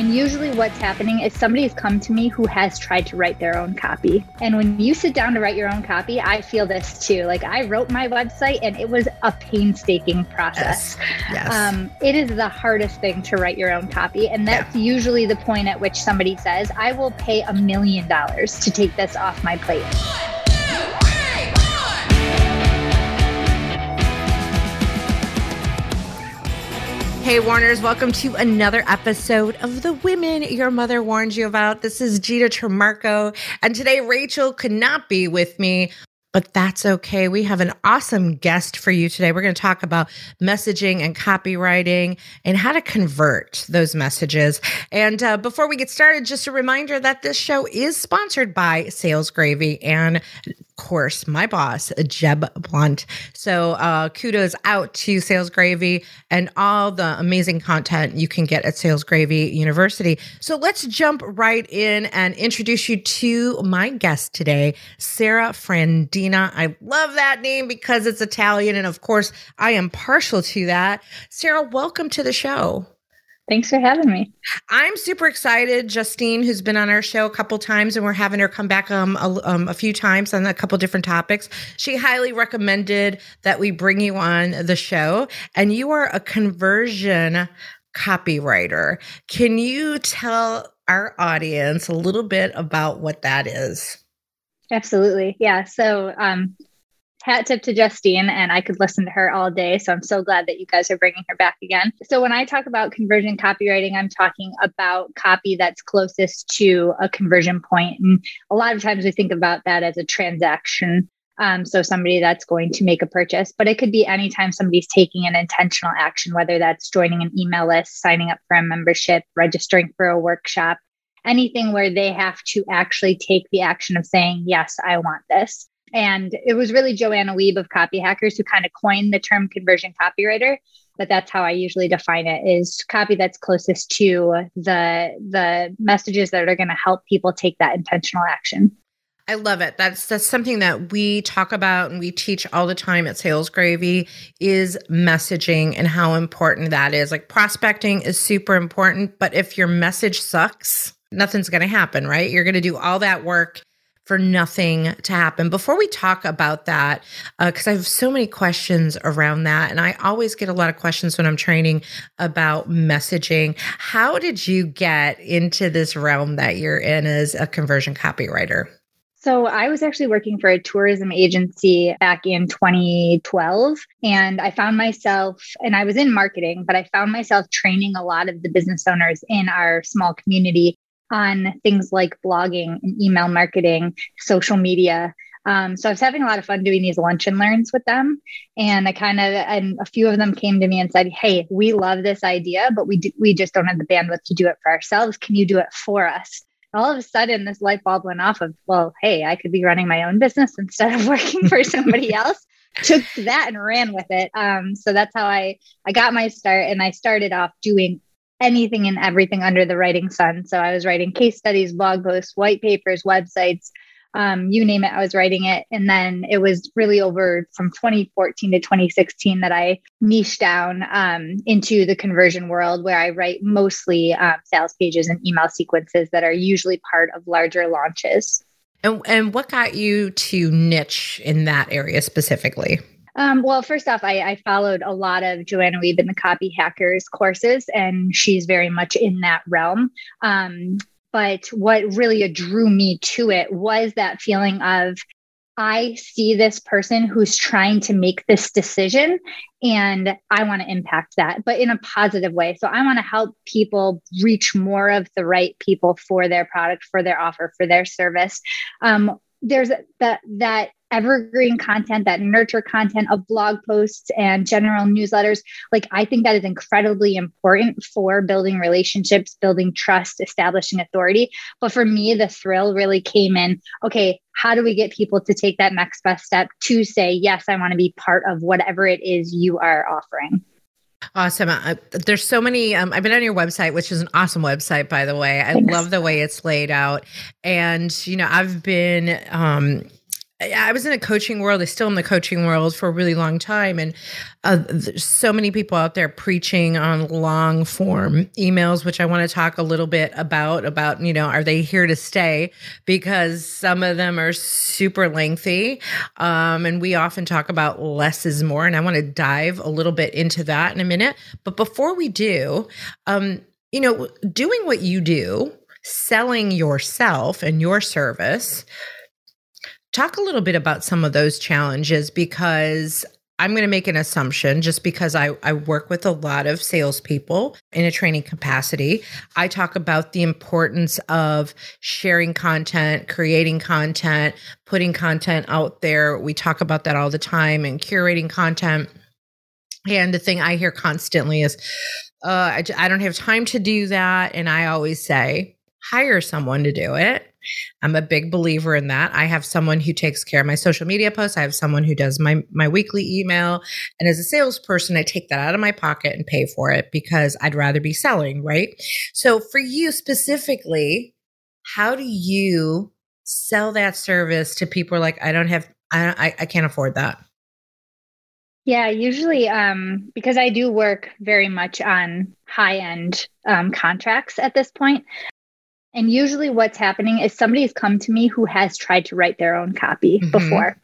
And usually, what's happening is somebody has come to me who has tried to write their own copy. And when you sit down to write your own copy, I feel this too. Like, I wrote my website and it was a painstaking process. Yes. yes. Um, it is the hardest thing to write your own copy. And that's yeah. usually the point at which somebody says, I will pay a million dollars to take this off my plate. Hey, Warners, welcome to another episode of The Women Your Mother Warned You About. This is Gina Trimarco, and today Rachel could not be with me, but that's okay. We have an awesome guest for you today. We're going to talk about messaging and copywriting and how to convert those messages. And uh, before we get started, just a reminder that this show is sponsored by Sales Gravy and course, my boss, Jeb Blunt. So uh, kudos out to Sales Gravy and all the amazing content you can get at Sales Gravy University. So let's jump right in and introduce you to my guest today, Sarah Frandina. I love that name because it's Italian. And of course, I am partial to that. Sarah, welcome to the show. Thanks for having me. I'm super excited. Justine, who's been on our show a couple times, and we're having her come back um, a, um, a few times on a couple different topics. She highly recommended that we bring you on the show, and you are a conversion copywriter. Can you tell our audience a little bit about what that is? Absolutely. Yeah. So, um, hat tip to Justine, and I could listen to her all day. So I'm so glad that you guys are bringing her back again. So when I talk about conversion copywriting, I'm talking about copy that's closest to a conversion point. And a lot of times we think about that as a transaction. Um, so somebody that's going to make a purchase, but it could be anytime somebody's taking an intentional action, whether that's joining an email list, signing up for a membership, registering for a workshop, anything where they have to actually take the action of saying, yes, I want this. And it was really Joanna Wiebe of Copy Hackers who kind of coined the term conversion copywriter. But that's how I usually define it is copy that's closest to the the messages that are going to help people take that intentional action. I love it. That's that's something that we talk about and we teach all the time at Sales Gravy is messaging and how important that is. Like prospecting is super important, but if your message sucks, nothing's going to happen, right? You're going to do all that work for nothing to happen. Before we talk about that, because uh, I have so many questions around that, and I always get a lot of questions when I'm training about messaging. How did you get into this realm that you're in as a conversion copywriter? So, I was actually working for a tourism agency back in 2012. And I found myself, and I was in marketing, but I found myself training a lot of the business owners in our small community on things like blogging and email marketing, social media. Um, so I was having a lot of fun doing these lunch and learns with them. And I kind of, and a few of them came to me and said, Hey, we love this idea, but we, do, we just don't have the bandwidth to do it for ourselves. Can you do it for us? And all of a sudden, this light bulb went off of, well, hey, I could be running my own business instead of working for somebody else. Took that and ran with it. Um, so that's how I I got my start, and I started off doing anything and everything under the writing sun. So I was writing case studies, blog posts, white papers, websites, um, you name it, I was writing it. And then it was really over from 2014 to 2016 that I niched down um, into the conversion world where I write mostly um, sales pages and email sequences that are usually part of larger launches. And, and what got you to niche in that area specifically? Um, well, first off, I, I, followed a lot of Joanna Wiebe in the Copy Hackers courses, and she's very much in that realm. Um, but what really drew me to it was that feeling of I see this person who's trying to make this decision and I want to impact that, but in a positive way. So I want to help people reach more of the right people for their product, for their offer, for their service. Um, there's that that evergreen content, that nurture content of blog posts and general newsletters. Like, I think that is incredibly important for building relationships, building trust, establishing authority. But for me, the thrill really came in okay, how do we get people to take that next best step to say, yes, I want to be part of whatever it is you are offering? Awesome. Uh, there's so many. Um, I've been on your website, which is an awesome website, by the way. I Thanks. love the way it's laid out. And, you know, I've been, um, I was in a coaching world. I still in the coaching world for a really long time, and uh, there's so many people out there preaching on long form emails, which I want to talk a little bit about. About you know, are they here to stay? Because some of them are super lengthy, um, and we often talk about less is more. And I want to dive a little bit into that in a minute. But before we do, um, you know, doing what you do, selling yourself and your service Talk a little bit about some of those challenges because I'm going to make an assumption just because I, I work with a lot of salespeople in a training capacity. I talk about the importance of sharing content, creating content, putting content out there. We talk about that all the time and curating content. And the thing I hear constantly is, uh, I, I don't have time to do that. And I always say, hire someone to do it I'm a big believer in that. I have someone who takes care of my social media posts. I have someone who does my my weekly email. And as a salesperson, I take that out of my pocket and pay for it because I'd rather be selling, right? So for you specifically, how do you sell that service to people like I don't have I I, can't afford that? Yeah, usually um, because I do work very much on high end um, contracts at this point. And usually, what's happening is somebody's come to me who has tried to write their own copy mm-hmm. before.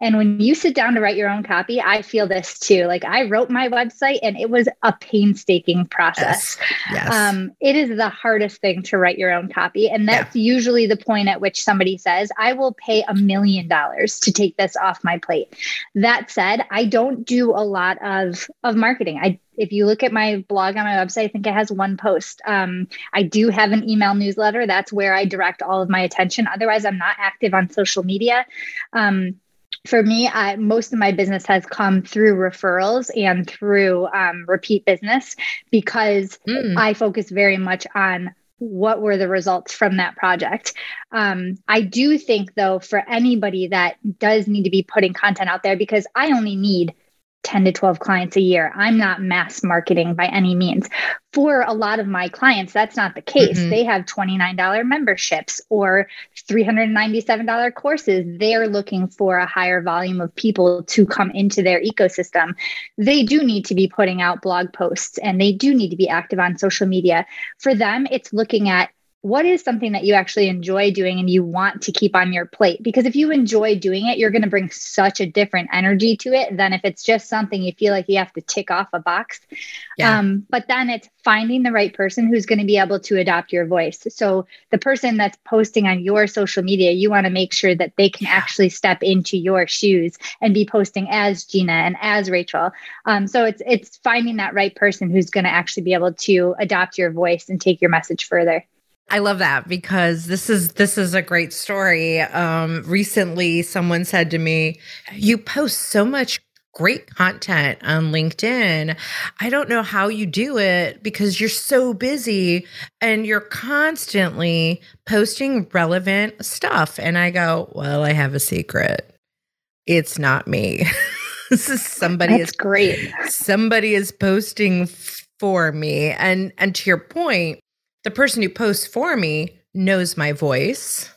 And when you sit down to write your own copy, I feel this too. Like I wrote my website and it was a painstaking process. Yes. yes. Um, it is the hardest thing to write your own copy. And that's yeah. usually the point at which somebody says, I will pay a million dollars to take this off my plate. That said, I don't do a lot of, of marketing. I if you look at my blog on my website, I think it has one post. Um, I do have an email newsletter. That's where I direct all of my attention. Otherwise, I'm not active on social media. Um, for me, I, most of my business has come through referrals and through um, repeat business because mm. I focus very much on what were the results from that project. Um, I do think, though, for anybody that does need to be putting content out there, because I only need 10 to 12 clients a year. I'm not mass marketing by any means. For a lot of my clients, that's not the case. Mm-hmm. They have $29 memberships or $397 courses. They're looking for a higher volume of people to come into their ecosystem. They do need to be putting out blog posts and they do need to be active on social media. For them, it's looking at what is something that you actually enjoy doing and you want to keep on your plate? Because if you enjoy doing it, you're going to bring such a different energy to it than if it's just something you feel like you have to tick off a box. Yeah. Um, but then it's finding the right person who's going to be able to adopt your voice. So the person that's posting on your social media, you want to make sure that they can actually step into your shoes and be posting as Gina and as Rachel. Um, so it's it's finding that right person who's going to actually be able to adopt your voice and take your message further. I love that because this is this is a great story. Um, recently, someone said to me, "You post so much great content on LinkedIn. I don't know how you do it because you're so busy and you're constantly posting relevant stuff." And I go, "Well, I have a secret. It's not me. this is somebody That's is great. Somebody is posting for me." And and to your point the person who posts for me knows my voice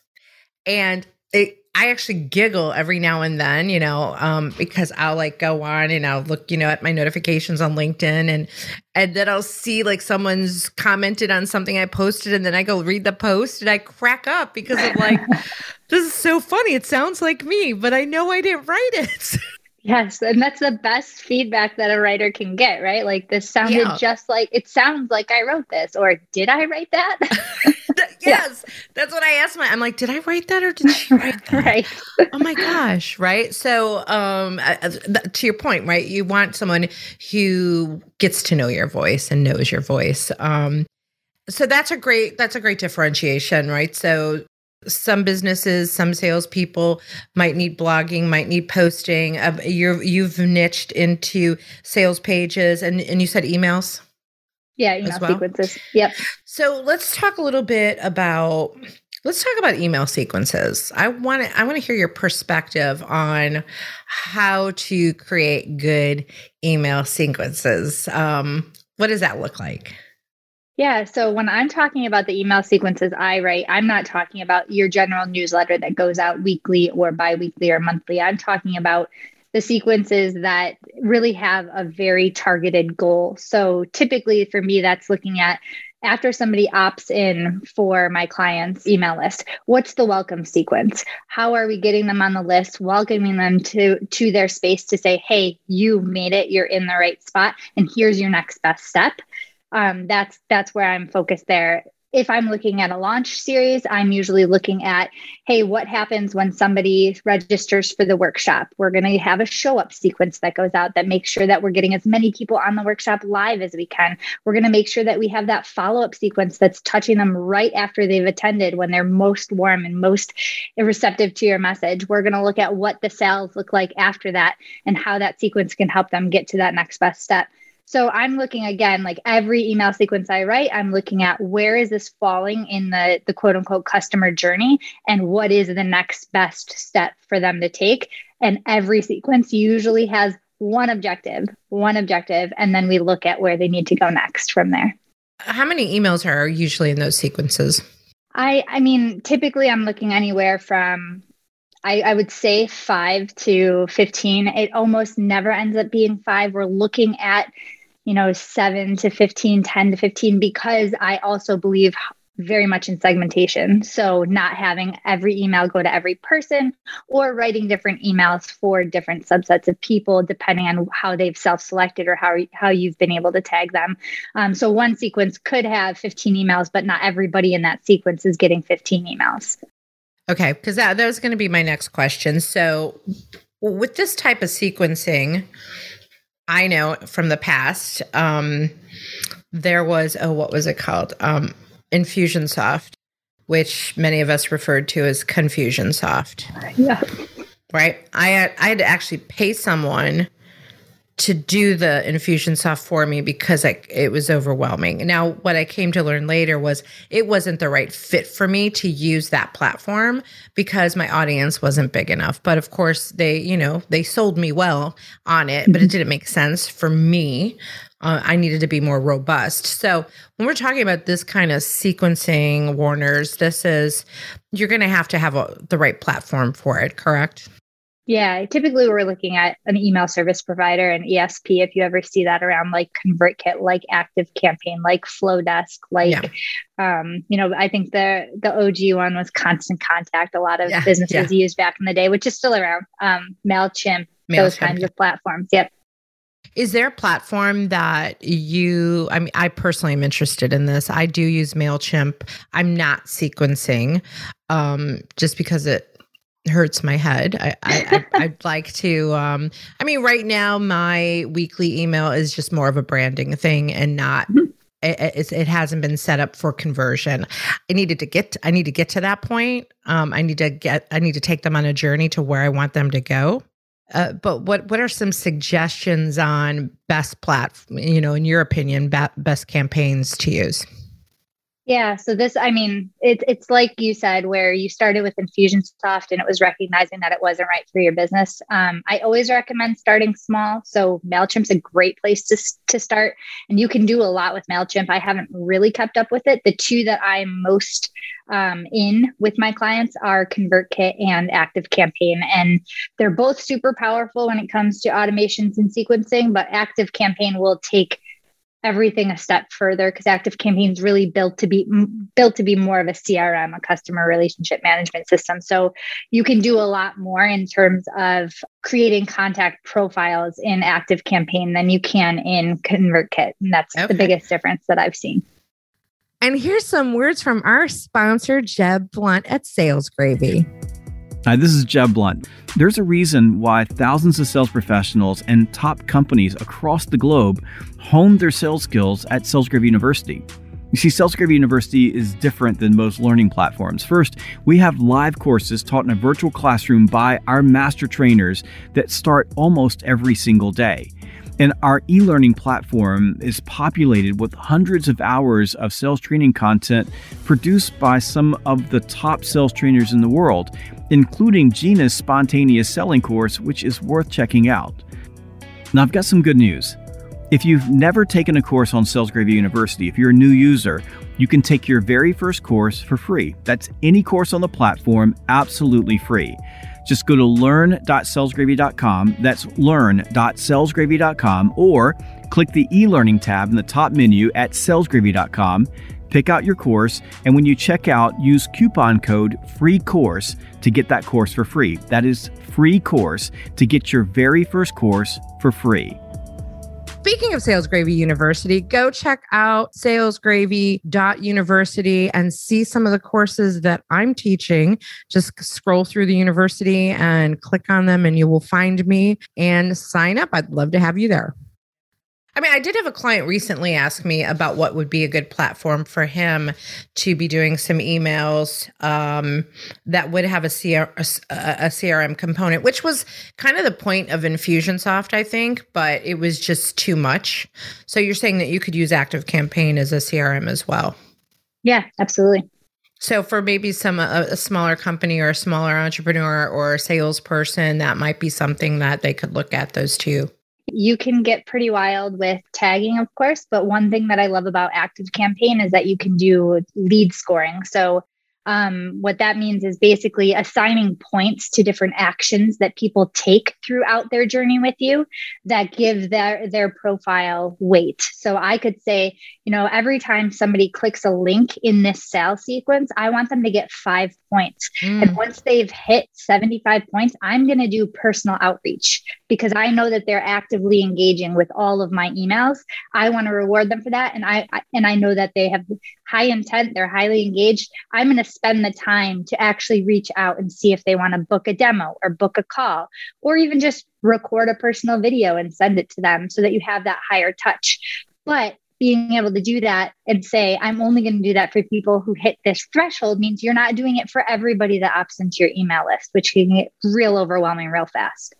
and it, I actually giggle every now and then, you know, um, because I'll like go on and I'll look, you know, at my notifications on LinkedIn and and then I'll see like someone's commented on something I posted and then I go read the post and I crack up because I'm like, this is so funny. It sounds like me, but I know I didn't write it. Yes, and that's the best feedback that a writer can get, right? Like this sounded yeah. just like it sounds like I wrote this, or did I write that? yes, yeah. that's what I asked my. I'm like, did I write that or did she write that? right. oh my gosh, right? So, um, to your point, right? You want someone who gets to know your voice and knows your voice. Um, so that's a great that's a great differentiation, right? So some businesses, some salespeople might need blogging, might need posting. Uh, you're you've niched into sales pages, and and you said emails. Yeah, email well? sequences. Yep. So let's talk a little bit about let's talk about email sequences. I want to I want to hear your perspective on how to create good email sequences. Um, what does that look like? Yeah. So when I'm talking about the email sequences I write, I'm not talking about your general newsletter that goes out weekly or bi weekly or monthly. I'm talking about the sequences that really have a very targeted goal. So typically for me, that's looking at after somebody opts in for my client's email list what's the welcome sequence how are we getting them on the list welcoming them to to their space to say hey you made it you're in the right spot and here's your next best step um, that's that's where i'm focused there if I'm looking at a launch series, I'm usually looking at, hey, what happens when somebody registers for the workshop? We're going to have a show up sequence that goes out that makes sure that we're getting as many people on the workshop live as we can. We're going to make sure that we have that follow up sequence that's touching them right after they've attended when they're most warm and most receptive to your message. We're going to look at what the sales look like after that and how that sequence can help them get to that next best step. So I'm looking again, like every email sequence I write, I'm looking at where is this falling in the the quote unquote customer journey and what is the next best step for them to take. And every sequence usually has one objective, one objective, and then we look at where they need to go next from there. How many emails are usually in those sequences? I I mean, typically I'm looking anywhere from I, I, would say five to 15. It almost never ends up being five. We're looking at you know, seven to 15, 10 to 15, because I also believe very much in segmentation. So, not having every email go to every person or writing different emails for different subsets of people, depending on how they've self selected or how, how you've been able to tag them. Um, so, one sequence could have 15 emails, but not everybody in that sequence is getting 15 emails. Okay, because that, that was going to be my next question. So, with this type of sequencing, I know from the past, um, there was, oh, what was it called? Um, Infusionsoft, which many of us referred to as Confusionsoft. Yeah. Right. I had, I had to actually pay someone to do the infusion Infusionsoft for me because I, it was overwhelming. Now, what I came to learn later was it wasn't the right fit for me to use that platform because my audience wasn't big enough. But of course, they, you know, they sold me well on it, but it mm-hmm. didn't make sense for me. Uh, I needed to be more robust. So, when we're talking about this kind of sequencing, Warner's, this is, you're going to have to have a, the right platform for it, correct? Yeah, typically we're looking at an email service provider, an ESP. If you ever see that around, like ConvertKit, like Active Campaign, like Flodesk, like, yeah. um, you know, I think the the OG one was Constant Contact. A lot of yeah, businesses yeah. used back in the day, which is still around. Um, Mailchimp, Mailchimp those kinds of platforms. Yep. Is there a platform that you, I mean, I personally am interested in this. I do use MailChimp. I'm not sequencing um, just because it hurts my head. I, I, would like to. Um, I mean, right now my weekly email is just more of a branding thing and not. Mm-hmm. It, it, hasn't been set up for conversion. I needed to get. I need to get to that point. Um, I need to get. I need to take them on a journey to where I want them to go. Uh, but what what are some suggestions on best platform? You know, in your opinion, best campaigns to use? Yeah. So this, I mean, it's it's like you said, where you started with Infusionsoft and it was recognizing that it wasn't right for your business. Um, I always recommend starting small. So Mailchimp's a great place to to start, and you can do a lot with Mailchimp. I haven't really kept up with it. The two that I'm most um, in with my clients are ConvertKit and ActiveCampaign, and they're both super powerful when it comes to automations and sequencing. But ActiveCampaign will take everything a step further because active campaigns really built to be built to be more of a crm a customer relationship management system. So you can do a lot more in terms of creating contact profiles in active campaign than you can in convertkit and that's okay. the biggest difference that i've seen. And here's some words from our sponsor jeb blunt at sales gravy Hi, this is Jeb Blunt. There's a reason why thousands of sales professionals and top companies across the globe hone their sales skills at Sales Gravy University. You see, Sales Gravy University is different than most learning platforms. First, we have live courses taught in a virtual classroom by our master trainers that start almost every single day. And our e learning platform is populated with hundreds of hours of sales training content produced by some of the top sales trainers in the world, including Gina's spontaneous selling course, which is worth checking out. Now, I've got some good news. If you've never taken a course on SalesGravy University, if you're a new user, you can take your very first course for free. That's any course on the platform, absolutely free. Just go to learn.salesgravy.com. That's learn.salesgravy.com or click the e learning tab in the top menu at salesgravy.com. Pick out your course, and when you check out, use coupon code FREE COURSE to get that course for free. That is free course to get your very first course for free. Speaking of Sales Gravy University, go check out salesgravy.university and see some of the courses that I'm teaching. Just scroll through the university and click on them, and you will find me and sign up. I'd love to have you there. I mean, I did have a client recently ask me about what would be a good platform for him to be doing some emails um, that would have a, CR, a, a, CRM component, which was kind of the point of Infusionsoft, I think, but it was just too much. So you're saying that you could use Active Campaign as a CRM as well? Yeah, absolutely. So for maybe some a, a, smaller company or a smaller entrepreneur or a salesperson, that might be something that they could look at those two. You can get pretty wild with tagging, of course, but one thing that I love about Active Campaign is that you can do lead scoring. So um, what that means is basically assigning points to different actions that people take throughout their journey with you that give their their profile weight. So I could say, you know, every time somebody clicks a link in this sales sequence, I want them to get five points. Mm. And once they've hit 75 points, I'm going to do personal outreach because I know that they're actively engaging with all of my emails. I want to reward them for that. And I, and I know that they have high intent, they're highly engaged. I'm going to spend the time to actually reach out and see if they want to book a demo or book a call or even just record a personal video and send it to them so that you have that higher touch. But being able to do that and say, I'm only going to do that for people who hit this threshold means you're not doing it for everybody that opts into your email list, which can get real overwhelming real fast.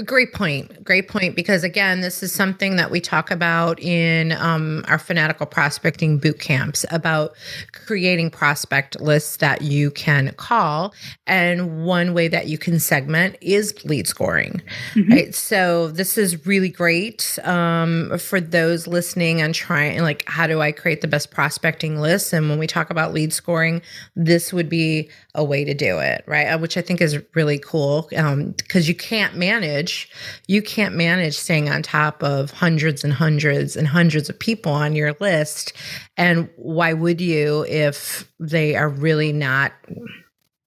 A great point. Great point. Because again, this is something that we talk about in um, our fanatical prospecting boot camps about creating prospect lists that you can call. And one way that you can segment is lead scoring. Mm-hmm. Right. So this is really great um, for those listening and trying, like, how do I create the best prospecting list? And when we talk about lead scoring, this would be a way to do it. Right. Uh, which I think is really cool because um, you can't manage manage you can't manage staying on top of hundreds and hundreds and hundreds of people on your list and why would you if they are really not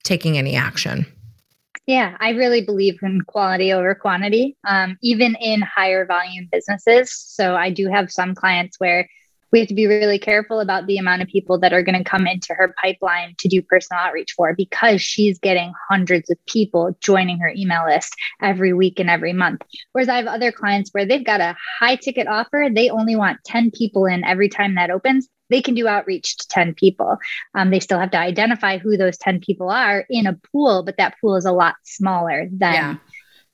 taking any action yeah, I really believe in quality over quantity, um, even in higher volume businesses. So I do have some clients where we have to be really careful about the amount of people that are going to come into her pipeline to do personal outreach for because she's getting hundreds of people joining her email list every week and every month. Whereas I have other clients where they've got a high ticket offer, they only want 10 people in every time that opens. They can do outreach to 10 people. Um, they still have to identify who those 10 people are in a pool, but that pool is a lot smaller than, yeah.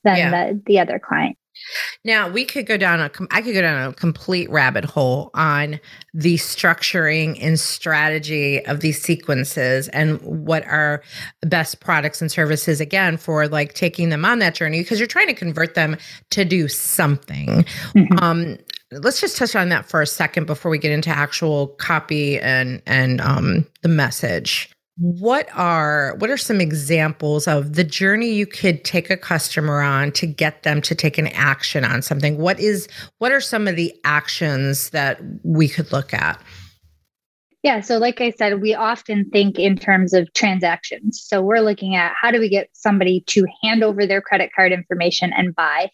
than yeah. The, the other client. Now we could go down a I could go down a complete rabbit hole on the structuring and strategy of these sequences and what are best products and services again for like taking them on that journey because you're trying to convert them to do something. Mm-hmm. Um, let's just touch on that for a second before we get into actual copy and and um, the message what are what are some examples of the journey you could take a customer on to get them to take an action on something what is what are some of the actions that we could look at yeah. So, like I said, we often think in terms of transactions. So, we're looking at how do we get somebody to hand over their credit card information and buy?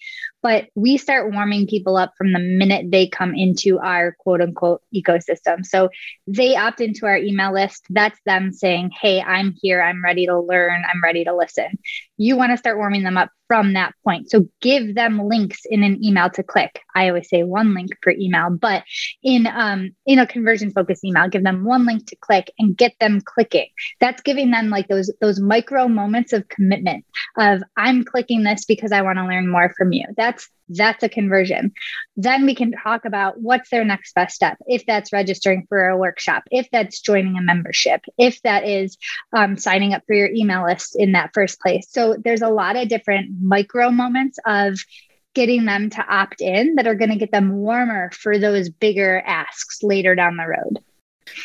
But we start warming people up from the minute they come into our quote unquote ecosystem. So, they opt into our email list. That's them saying, Hey, I'm here. I'm ready to learn. I'm ready to listen. You want to start warming them up from that point. So give them links in an email to click. I always say one link per email, but in um, in a conversion focused email, give them one link to click and get them clicking. That's giving them like those those micro moments of commitment of I'm clicking this because I want to learn more from you. That's that's a conversion. Then we can talk about what's their next best step. If that's registering for a workshop, if that's joining a membership, if that is um, signing up for your email list in that first place. So there's a lot of different micro moments of getting them to opt in that are going to get them warmer for those bigger asks later down the road.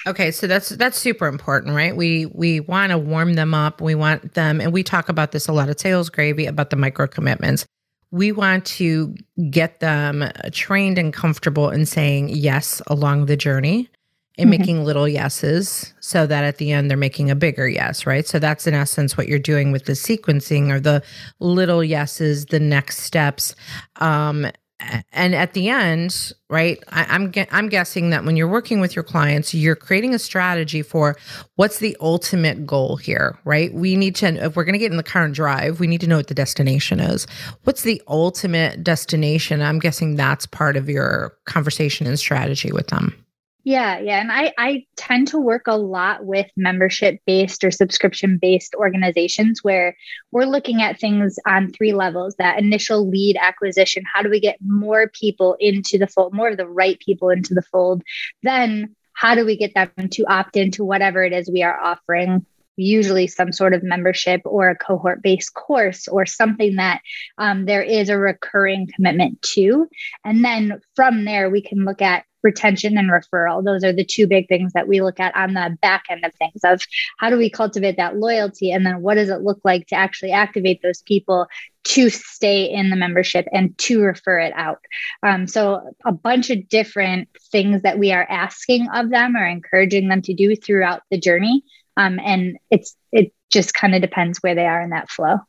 Okay, so that's that's super important, right? We we want to warm them up. We want them and we talk about this a lot at Sales Gravy about the micro commitments. We want to get them trained and comfortable in saying yes along the journey and mm-hmm. making little yeses so that at the end they're making a bigger yes, right? So that's in essence what you're doing with the sequencing or the little yeses, the next steps. Um, and at the end, right? I, I'm I'm guessing that when you're working with your clients, you're creating a strategy for what's the ultimate goal here, right? We need to if we're going to get in the car and drive, we need to know what the destination is. What's the ultimate destination? I'm guessing that's part of your conversation and strategy with them. Yeah, yeah. And I, I tend to work a lot with membership based or subscription based organizations where we're looking at things on three levels that initial lead acquisition. How do we get more people into the fold, more of the right people into the fold? Then, how do we get them to opt into whatever it is we are offering? Usually, some sort of membership or a cohort based course or something that um, there is a recurring commitment to. And then from there, we can look at retention and referral. Those are the two big things that we look at on the back end of things of how do we cultivate that loyalty and then what does it look like to actually activate those people to stay in the membership and to refer it out. Um, so a bunch of different things that we are asking of them or encouraging them to do throughout the journey. Um, and it's it just kind of depends where they are in that flow.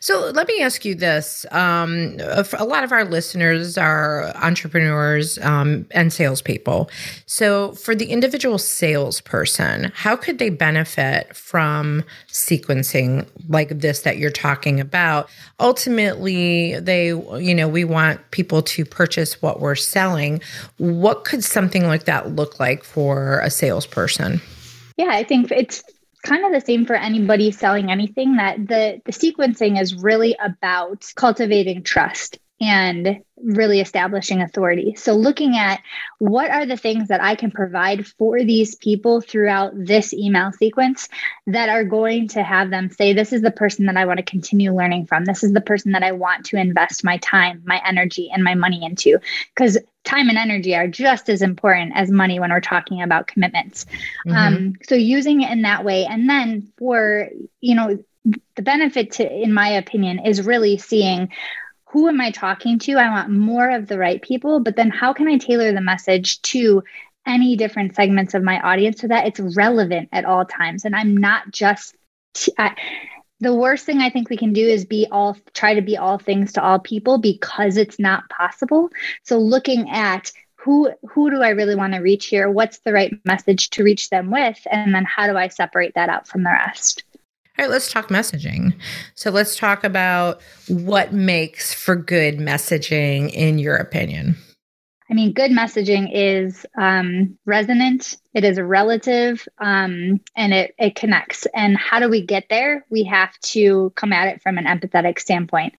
So let me ask you this: um, a lot of our listeners are entrepreneurs um, and salespeople. So, for the individual salesperson, how could they benefit from sequencing like this that you're talking about? Ultimately, they, you know, we want people to purchase what we're selling. What could something like that look like for a salesperson? Yeah, I think it's kind of the same for anybody selling anything that the the sequencing is really about cultivating trust and really establishing authority. So, looking at what are the things that I can provide for these people throughout this email sequence that are going to have them say, This is the person that I want to continue learning from. This is the person that I want to invest my time, my energy, and my money into. Because time and energy are just as important as money when we're talking about commitments. Mm-hmm. Um, so, using it in that way. And then for, you know, the benefit to, in my opinion, is really seeing who am I talking to? I want more of the right people, but then how can I tailor the message to any different segments of my audience so that it's relevant at all times? And I'm not just, t- I, the worst thing I think we can do is be all, try to be all things to all people because it's not possible. So looking at who who do I really want to reach here? What's the right message to reach them with? And then how do I separate that out from the rest? All right, let's talk messaging. So let's talk about what makes for good messaging in your opinion. I mean, good messaging is um, resonant, it is relative, um, and it, it connects. And how do we get there? We have to come at it from an empathetic standpoint.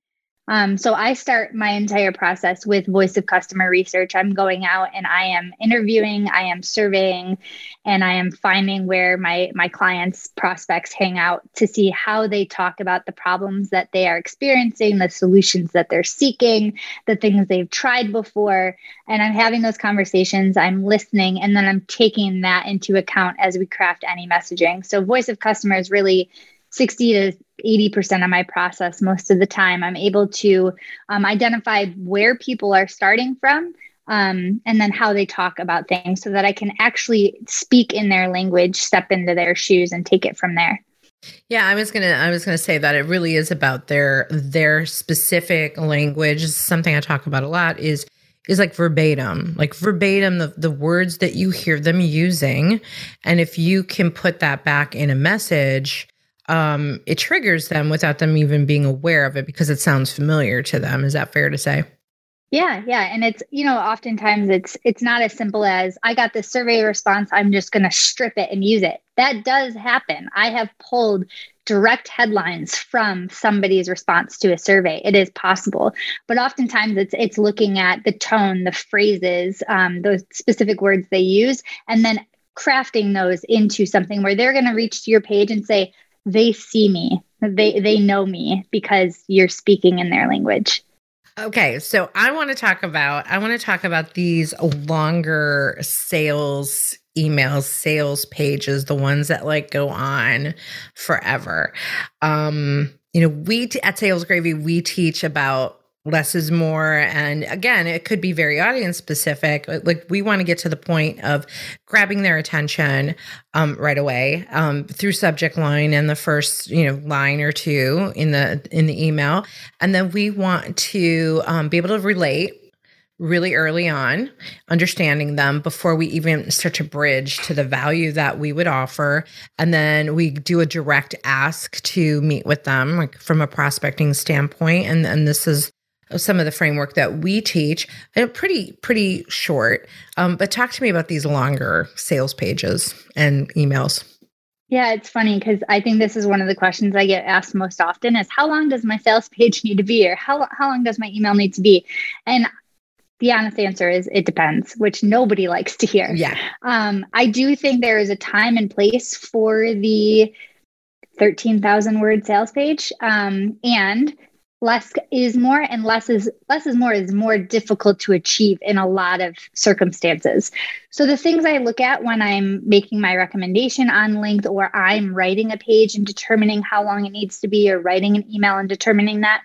Um, so I start my entire process with voice of customer research. I'm going out and I am interviewing, I am surveying, and I am finding where my my clients prospects hang out to see how they talk about the problems that they are experiencing, the solutions that they're seeking, the things they've tried before, and I'm having those conversations. I'm listening, and then I'm taking that into account as we craft any messaging. So voice of customer is really 60 to 80% of my process most of the time. I'm able to um, identify where people are starting from um, and then how they talk about things so that I can actually speak in their language, step into their shoes, and take it from there. Yeah, I was gonna I was gonna say that it really is about their their specific language. Something I talk about a lot is is like verbatim, like verbatim the, the words that you hear them using. And if you can put that back in a message, um, it triggers them without them even being aware of it because it sounds familiar to them. Is that fair to say? Yeah, yeah, and it's you know oftentimes it's it's not as simple as I got this survey response. I'm just going to strip it and use it. That does happen. I have pulled direct headlines from somebody's response to a survey. It is possible, but oftentimes it's it's looking at the tone, the phrases, um, those specific words they use, and then crafting those into something where they're going to reach to your page and say, they see me they they know me because you're speaking in their language Okay, so I want to talk about I want to talk about these longer sales emails, sales pages, the ones that like go on forever. Um, you know, we t- at Sales Gravy we teach about less is more and again it could be very audience specific like we want to get to the point of grabbing their attention um, right away um, through subject line and the first you know line or two in the in the email and then we want to um, be able to relate really early on, understanding them before we even start to bridge to the value that we would offer. And then we do a direct ask to meet with them, like from a prospecting standpoint. And, and this is some of the framework that we teach and pretty pretty short um, but talk to me about these longer sales pages and emails yeah it's funny because i think this is one of the questions i get asked most often is how long does my sales page need to be or how, how long does my email need to be and the honest answer is it depends, which nobody likes to hear. Yeah. Um, I do think there is a time and place for the 13,000 word sales page. Um, and less is more and less is less is more is more difficult to achieve in a lot of circumstances. So the things i look at when i'm making my recommendation on length or i'm writing a page and determining how long it needs to be or writing an email and determining that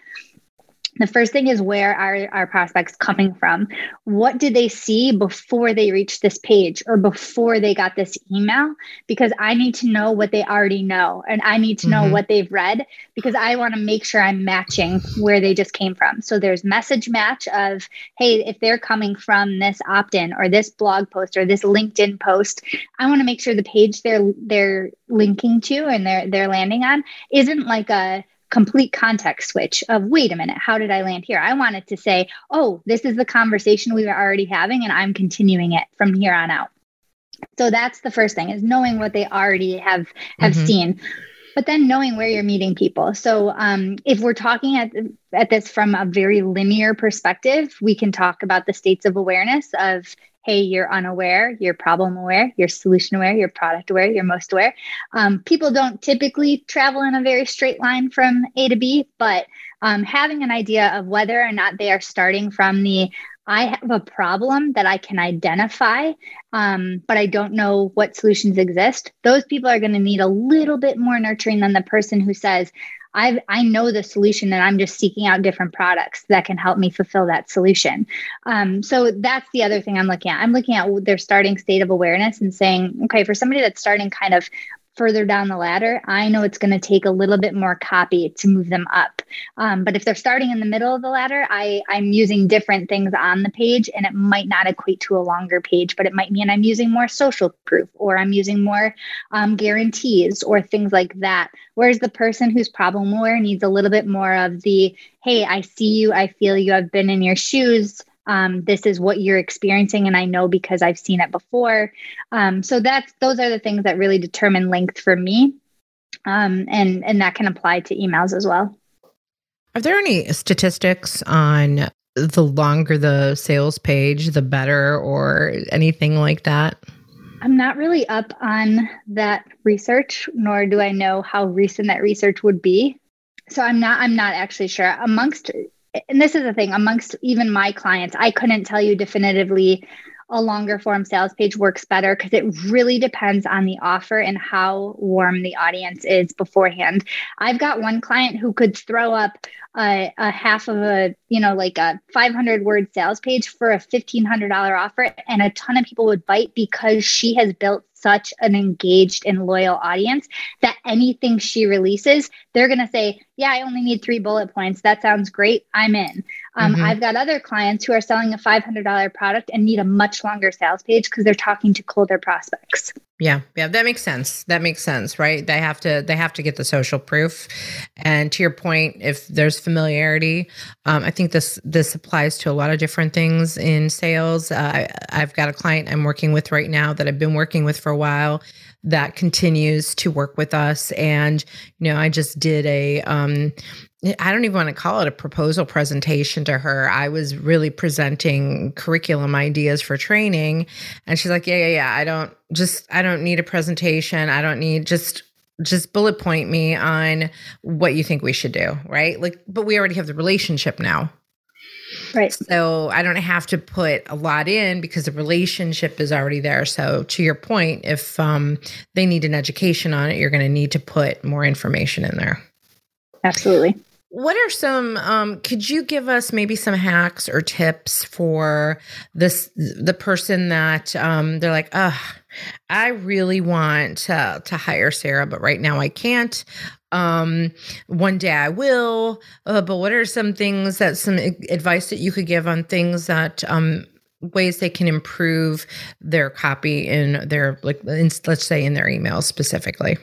the first thing is where are our prospects coming from? What did they see before they reached this page or before they got this email? Because I need to know what they already know and I need to know mm-hmm. what they've read because I want to make sure I'm matching where they just came from. So there's message match of, hey, if they're coming from this opt-in or this blog post or this LinkedIn post, I want to make sure the page they're they're linking to and they're they're landing on isn't like a complete context switch of wait a minute how did i land here? I wanted to say oh this is the conversation we were already having and i'm continuing it from here on out. So that's the first thing is knowing what they already have have mm-hmm. seen but then knowing where you're meeting people. So um, if we're talking at, at this from a very linear perspective we can talk about the states of awareness of hey, you're unaware, you're problem aware, you're solution aware, you're product aware, you're most aware. Um, people don't typically travel in a very straight line from A to B, but um, having an idea of whether or not they are starting from the I have a problem that I can identify, um, but I don't know what solutions exist. Those people are going to need a little bit more nurturing than the person who says, I I know the solution and I'm just seeking out different products that can help me fulfill that solution. Um, so that's the other thing I'm looking at. I'm looking at their starting state of awareness and saying, okay, for somebody that's starting kind of further down the ladder, I know it's going to take a little bit more copy to move them up. Um, but if they're starting in the middle of the ladder, I, I'm using different things on the page and it might not equate to a longer page, but it might mean I'm using more social proof or I'm using more um, guarantees or things like that. Whereas the person who's problem aware needs a little bit more of the, hey, I see you, I feel you, I've been in your shoes um, this is what you're experiencing and i know because i've seen it before. Um, so that's those are the things that really determine length for me. Um, and and that can apply to emails as well. Are there any statistics on the longer the sales page the better or anything like that? I'm not really up on that research nor do i know how recent that research would be. So i'm not i'm not actually sure. Amongst and this is the thing amongst even my clients, I couldn't tell you definitively a longer form sales page works better because it really depends on the offer and how warm the audience is beforehand. I've got one client who could throw up a, a half of a, you know, like a 500 word sales page for a $1,500 offer, and a ton of people would bite because she has built such an engaged and loyal audience that anything she releases, they're going to say, Yeah, I only need three bullet points. That sounds great. I'm in. Um, mm-hmm. I've got other clients who are selling a $500 product and need a much longer sales page because they're talking to colder prospects. Yeah, yeah, that makes sense. That makes sense, right? They have to they have to get the social proof. And to your point, if there's familiarity, um, I think this this applies to a lot of different things in sales. Uh, I, I've got a client I'm working with right now that I've been working with for a while that continues to work with us, and you know, I just did a um, I don't even want to call it a proposal presentation to her. I was really presenting curriculum ideas for training. And she's like, Yeah, yeah, yeah. I don't just, I don't need a presentation. I don't need just, just bullet point me on what you think we should do. Right. Like, but we already have the relationship now. Right. So I don't have to put a lot in because the relationship is already there. So to your point, if um, they need an education on it, you're going to need to put more information in there. Absolutely. What are some um could you give us maybe some hacks or tips for this the person that um they're like, "Uh, I really want to to hire Sarah, but right now I can't. Um one day I will." Uh, but what are some things that some advice that you could give on things that um ways they can improve their copy in their like in, let's say in their emails specifically?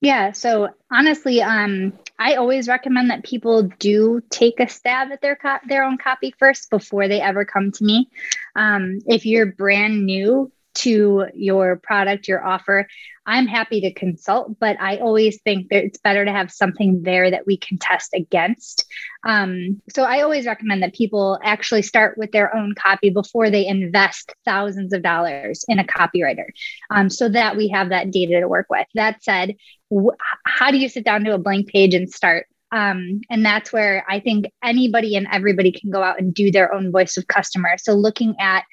Yeah. So honestly, um, I always recommend that people do take a stab at their co- their own copy first before they ever come to me. Um, if you're brand new to your product, your offer, I'm happy to consult, but I always think that it's better to have something there that we can test against. Um, so I always recommend that people actually start with their own copy before they invest thousands of dollars in a copywriter um, so that we have that data to work with. That said, wh- how do you sit down to a blank page and start? Um, and that's where I think anybody and everybody can go out and do their own voice of customer. So looking at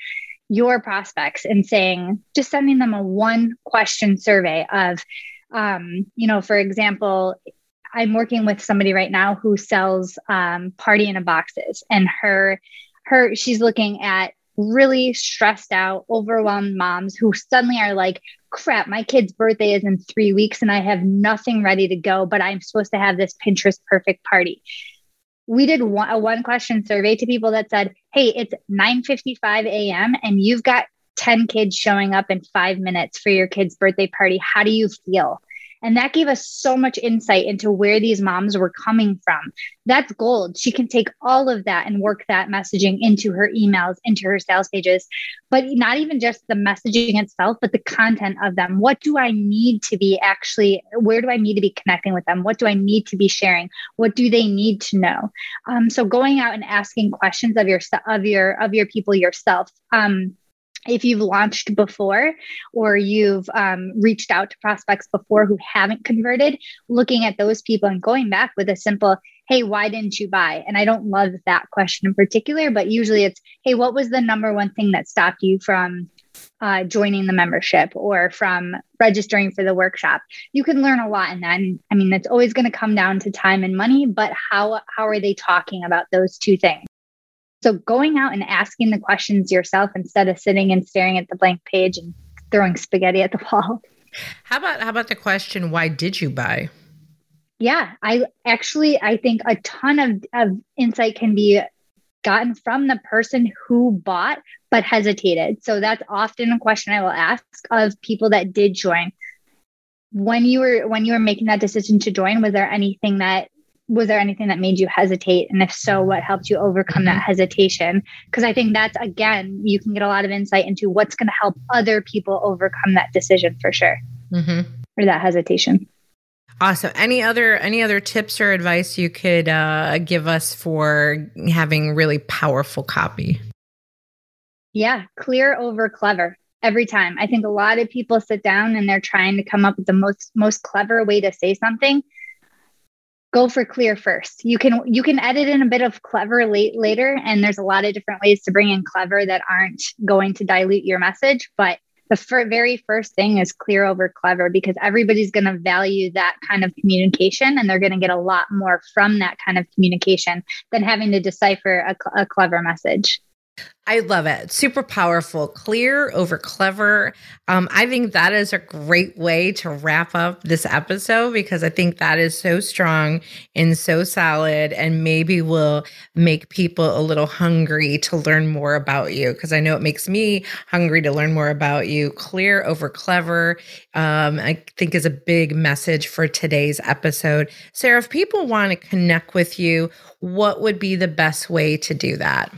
your prospects and saying, just sending them a one question survey of, um, you know, for example, I'm working with somebody right now who sells um, party in a boxes, and her, her, she's looking at really stressed out, overwhelmed moms who suddenly are like, crap, my kid's birthday is in three weeks and I have nothing ready to go, but I'm supposed to have this Pinterest perfect party we did one, a one question survey to people that said, "Hey, it's 9:55 a.m. and you've got 10 kids showing up in 5 minutes for your kid's birthday party. How do you feel?" And that gave us so much insight into where these moms were coming from. That's gold. She can take all of that and work that messaging into her emails, into her sales pages, but not even just the messaging itself, but the content of them. What do I need to be actually, where do I need to be connecting with them? What do I need to be sharing? What do they need to know? Um, so going out and asking questions of your, of your, of your people yourself. Um, if you've launched before or you've um, reached out to prospects before who haven't converted, looking at those people and going back with a simple, hey, why didn't you buy? And I don't love that question in particular, but usually it's, hey, what was the number one thing that stopped you from uh, joining the membership or from registering for the workshop? You can learn a lot in that. And I mean, it's always going to come down to time and money, but how, how are they talking about those two things? So going out and asking the questions yourself instead of sitting and staring at the blank page and throwing spaghetti at the wall. How about how about the question why did you buy? Yeah, I actually I think a ton of, of insight can be gotten from the person who bought but hesitated. So that's often a question I will ask of people that did join. When you were when you were making that decision to join, was there anything that was there anything that made you hesitate? And if so what helped you overcome that mm-hmm. hesitation? Because i think that's again you can get a lot of insight into what's going to help other people overcome that decision for sure. Mm-hmm. or that hesitation. Awesome. Any other any other tips or advice you could uh, give us for having really powerful copy? Yeah clear over clever every time. I think a lot of people sit down and they're trying to come up with the most most clever way to say something go for clear first. You can you can edit in a bit of clever late later, and there's a lot of different ways to bring in clever that aren't going to dilute your message. But the fir- very first thing is clear over clever because everybody's going to value that kind of communication, and they're going to get a lot more from that kind of communication than having to decipher a, cl- a clever message. I love it. Super powerful, clear over clever. Um, I think that is a great way to wrap up this episode because I think that is so strong and so solid, and maybe will make people a little hungry to learn more about you. Because I know it makes me hungry to learn more about you. Clear over clever, um, I think, is a big message for today's episode. Sarah, if people want to connect with you, what would be the best way to do that?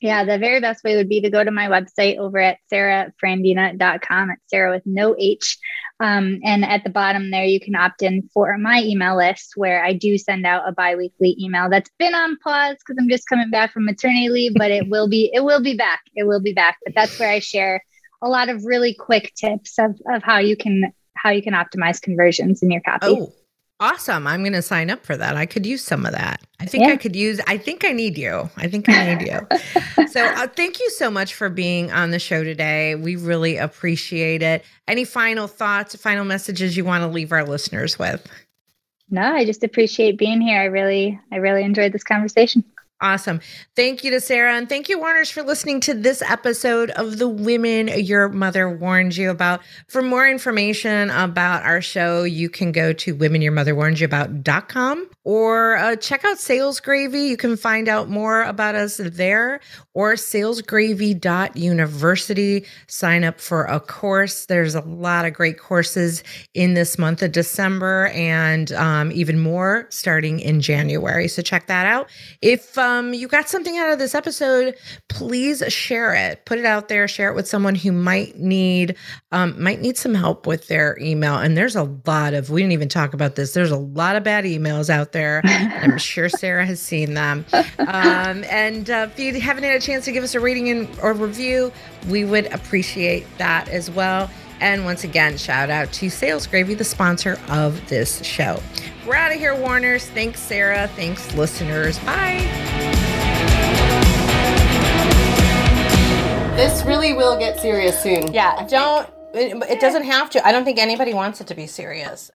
Yeah, the very best way would be to go to my website over at sarahfrandina.com. It's Sarah with no H. Um, and at the bottom there, you can opt in for my email list where I do send out a biweekly email that's been on pause because I'm just coming back from maternity leave, but it will be, it will be back. It will be back. But that's where I share a lot of really quick tips of, of how you can, how you can optimize conversions in your copy. Oh, awesome. I'm going to sign up for that. I could use some of that. I think yeah. I could use, I think I need you. I think I need you. so uh, thank you so much for being on the show today. We really appreciate it. Any final thoughts, final messages you want to leave our listeners with? No, I just appreciate being here. I really, I really enjoyed this conversation. Awesome. Thank you to Sarah. And thank you, Warners, for listening to this episode of The Women Your Mother Warned You About. For more information about our show, you can go to womenyourmotherwarnedyouabout.com or uh, check out Sales Gravy. You can find out more about us there or salesgravy.university. Sign up for a course. There's a lot of great courses in this month of December and um, even more starting in January. So check that out. If um, you got something out of this episode, please share it. Put it out there. Share it with someone who might need um, might need some help with their email. And there's a lot of we didn't even talk about this. There's a lot of bad emails out there there. I'm sure Sarah has seen them. Um, and uh, if you haven't had a chance to give us a rating and, or review, we would appreciate that as well. And once again, shout out to Sales Gravy, the sponsor of this show. We're out of here, Warners. Thanks, Sarah. Thanks, listeners. Bye. This really will get serious soon. Yeah, I don't. It, it doesn't have to. I don't think anybody wants it to be serious.